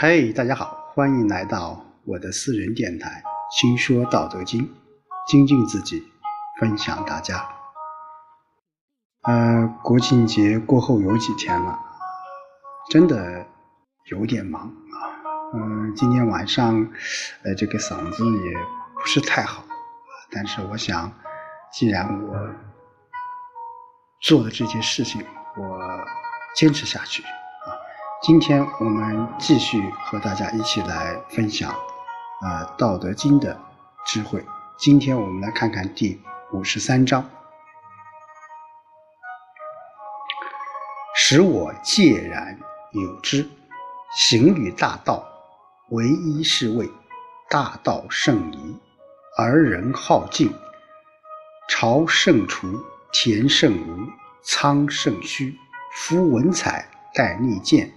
嘿，大家好，欢迎来到我的私人电台《轻说道德经》，精进自己，分享大家。呃，国庆节过后有几天了，真的有点忙啊。嗯，今天晚上，呃，这个嗓子也不是太好，但是我想，既然我做的这件事情，我坚持下去。今天我们继续和大家一起来分享啊《道德经》的智慧。今天我们来看看第五十三章：“使我介然有之，行于大道，唯一是谓大道甚夷，而人好径。朝圣除，田圣芜，仓圣虚。夫文采，盖利剑。”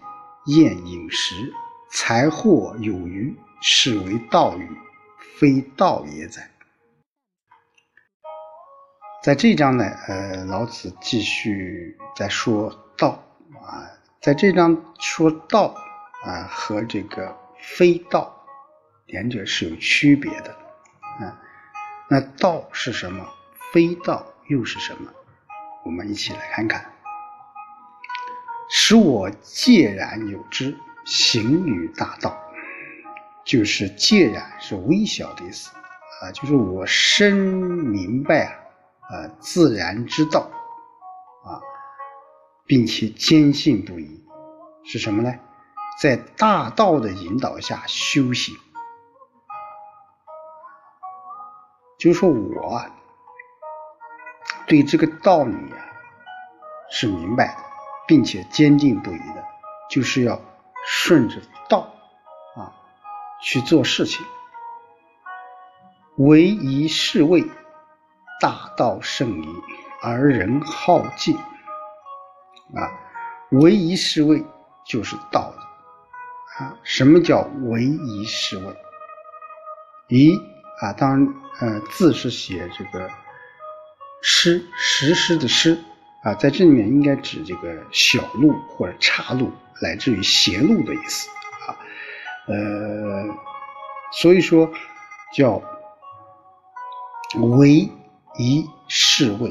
宴饮食，财货有余，是为道与？非道也哉！在这章呢，呃，老子继续在说道啊，在这章说道啊和这个非道两者是有区别的啊。那道是什么？非道又是什么？我们一起来看看。使我介然有之，行于大道，就是介然是微小的意思啊，就是我深明白啊，啊自然之道啊，并且坚信不疑，是什么呢？在大道的引导下修行，就是说我对这个道理啊是明白的。并且坚定不移的，就是要顺着道啊去做事情。唯一是谓大道甚夷，而人好径啊。唯一是谓就是道啊。什么叫唯一是谓？一啊，当然呃字是写这个诗，实施的诗。啊，在这里面应该指这个小路或者岔路，乃至于邪路的意思啊。呃，所以说叫唯一是谓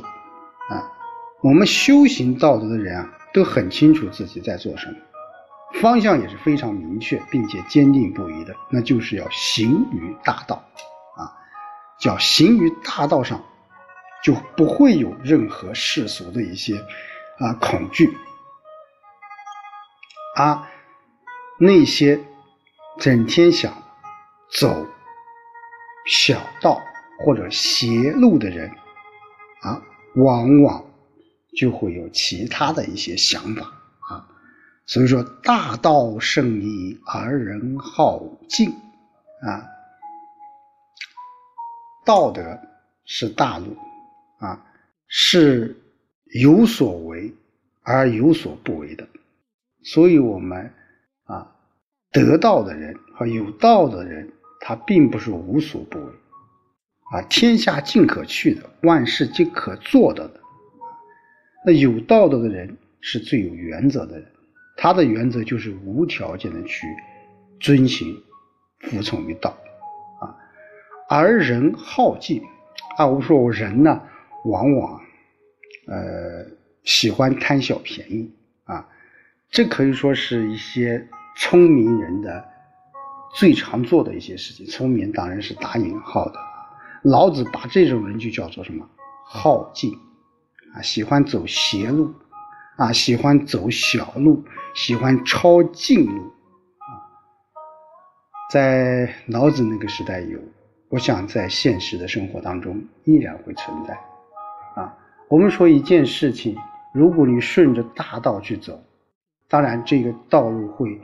啊。我们修行道德的人啊，都很清楚自己在做什么，方向也是非常明确并且坚定不移的，那就是要行于大道啊，叫行于大道上。就不会有任何世俗的一些啊恐惧，啊那些整天想走小道或者邪路的人啊，往往就会有其他的一些想法啊。所以说，大道圣矣而人好径啊，道德是大路。啊，是有所为而有所不为的，所以，我们啊，得道的人和有道的人，他并不是无所不为啊。天下尽可去的，万事皆可做的的。那有道德的人是最有原则的人，他的原则就是无条件的去遵行、服从于道啊。而人好径啊，我说我人呢？往往，呃，喜欢贪小便宜啊，这可以说是一些聪明人的最常做的一些事情。聪明当然是打引号的。老子把这种人就叫做什么？好径啊，喜欢走邪路啊，喜欢走小路，喜欢抄近路啊。在老子那个时代有，我想在现实的生活当中依然会存在。我们说一件事情，如果你顺着大道去走，当然这个道路会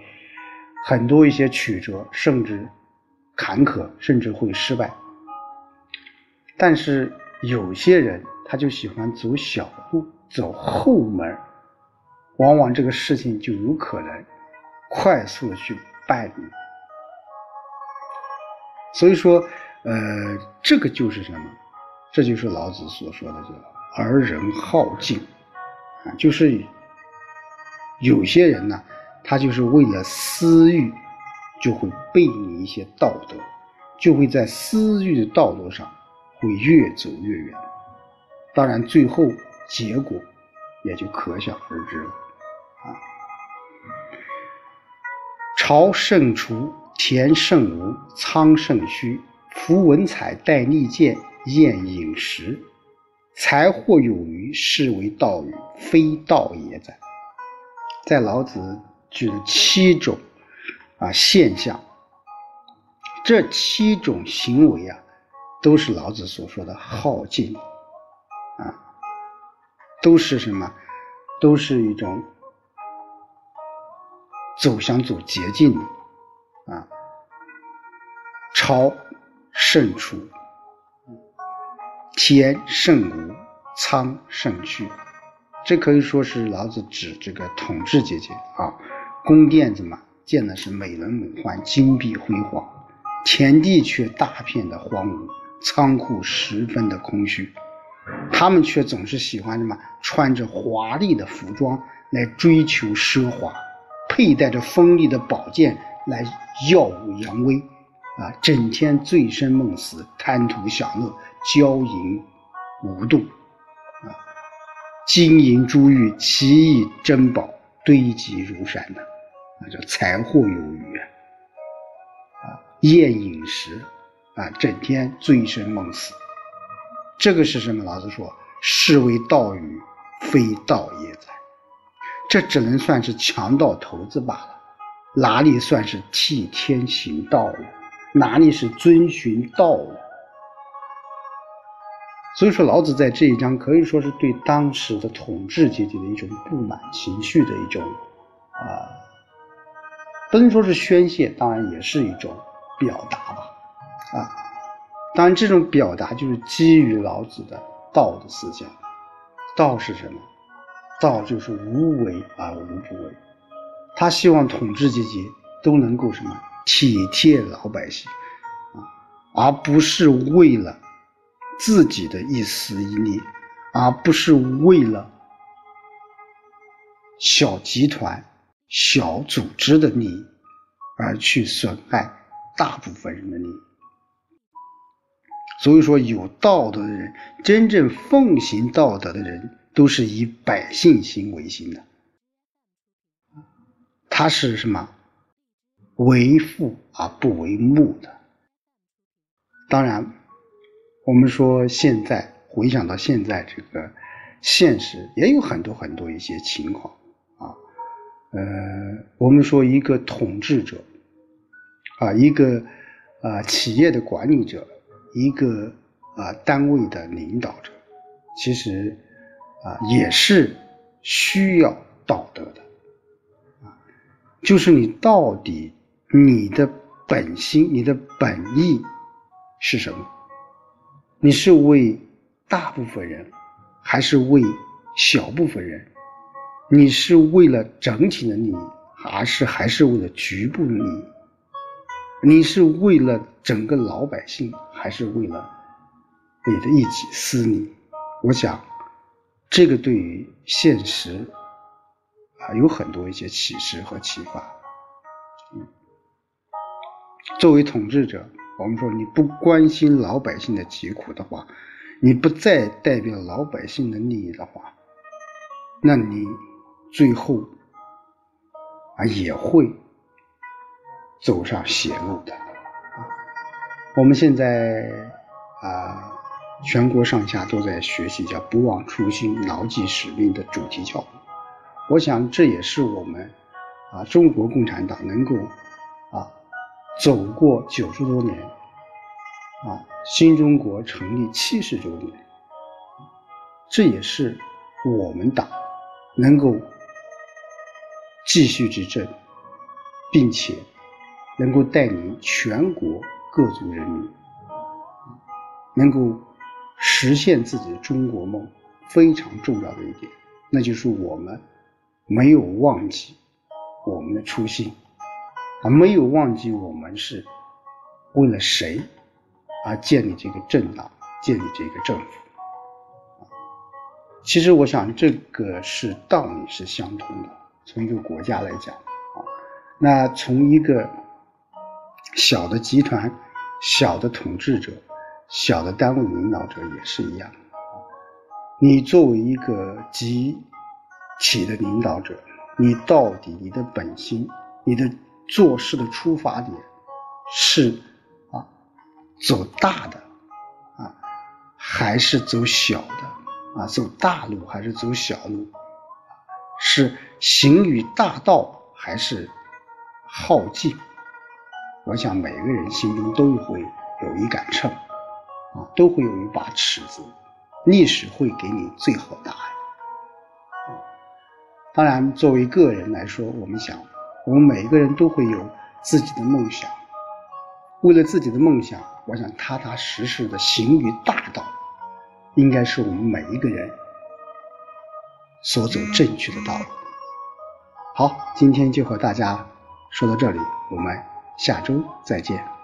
很多一些曲折，甚至坎坷，甚至会失败。但是有些人他就喜欢走小路，走后门，往往这个事情就有可能快速的去办理。所以说，呃，这个就是什么？这就是老子所说的这个“而人好静”，啊，就是有些人呢，他就是为了私欲就会背离一些道德，就会在私欲的道路上会越走越远。当然，最后结果也就可想而知了。啊，朝圣除，田圣无，仓圣虚，夫文采，带利剑，厌饮食，财货有余，是为道与？非道也哉！在老子举了七种啊现象，这七种行为啊，都是老子所说的好静啊，都是什么？都是一种走向走捷径的啊。超胜出，天圣无，仓甚虚。这可以说是老子指这个统治阶级啊，宫殿怎么建的是美轮美奂、金碧辉煌，田地却大片的荒芜，仓库十分的空虚，他们却总是喜欢什么？穿着华丽的服装来追求奢华，佩戴着锋利的宝剑来耀武扬威，啊，整天醉生梦死，贪图享乐，骄淫无度。啊金银珠玉、奇异珍宝堆积如山呐，那叫财货有余啊！啊，厌饮食啊，整天醉生梦死，这个是什么？老子说：“是为道与？非道也哉！”这只能算是强盗头子罢了，哪里算是替天行道了？哪里是遵循道了？所以说，老子在这一章可以说是对当时的统治阶级的一种不满情绪的一种啊，不能说是宣泄，当然也是一种表达吧，啊，当然这种表达就是基于老子的道的思想。道是什么？道就是无为而无不为。他希望统治阶级都能够什么体贴老百姓啊，而不是为了。自己的一丝一利，而不是为了小集团、小组织的利益而去损害大部分人的利益。所以说，有道德的人，真正奉行道德的人，都是以百姓心为心的。他是什么？为父而不为目的。当然。我们说，现在回想到现在这个现实，也有很多很多一些情况啊。呃，我们说一个统治者啊，一个啊企业的管理者，一个啊单位的领导者，其实啊也是需要道德的啊，就是你到底你的本心、你的本意是什么？你是为大部分人，还是为小部分人？你是为了整体的利益，还是还是为了局部利益？你是为了整个老百姓，还是为了你的一己私利？我想，这个对于现实啊有很多一些启示和启发。嗯，作为统治者。我们说，你不关心老百姓的疾苦的话，你不再代表老百姓的利益的话，那你最后啊也会走上邪路的。我们现在啊，全国上下都在学习叫“不忘初心，牢记使命”的主题教育。我想，这也是我们啊中国共产党能够。走过九十多年，啊，新中国成立七十周年，这也是我们党能够继续执政，并且能够带领全国各族人民，能够实现自己的中国梦非常重要的一点，那就是我们没有忘记我们的初心。啊，没有忘记我们是为了谁而建立这个政党、建立这个政府。其实我想，这个是道理是相通的。从一个国家来讲，啊，那从一个小的集团、小的统治者、小的单位领导者也是一样。你作为一个集体的领导者，你到底你的本心、你的做事的出发点是啊走大的啊，还是走小的啊？走大路还是走小路？是行于大道还是好静？我想每个人心中都会有一杆秤啊，都会有一把尺子。历史会给你最好答案。当然，作为个人来说，我们想，我们每一个人都会有自己的梦想。为了自己的梦想，我想踏踏实实的行于大道，应该是我们每一个人所走正确的道路。好，今天就和大家说到这里，我们下周再见。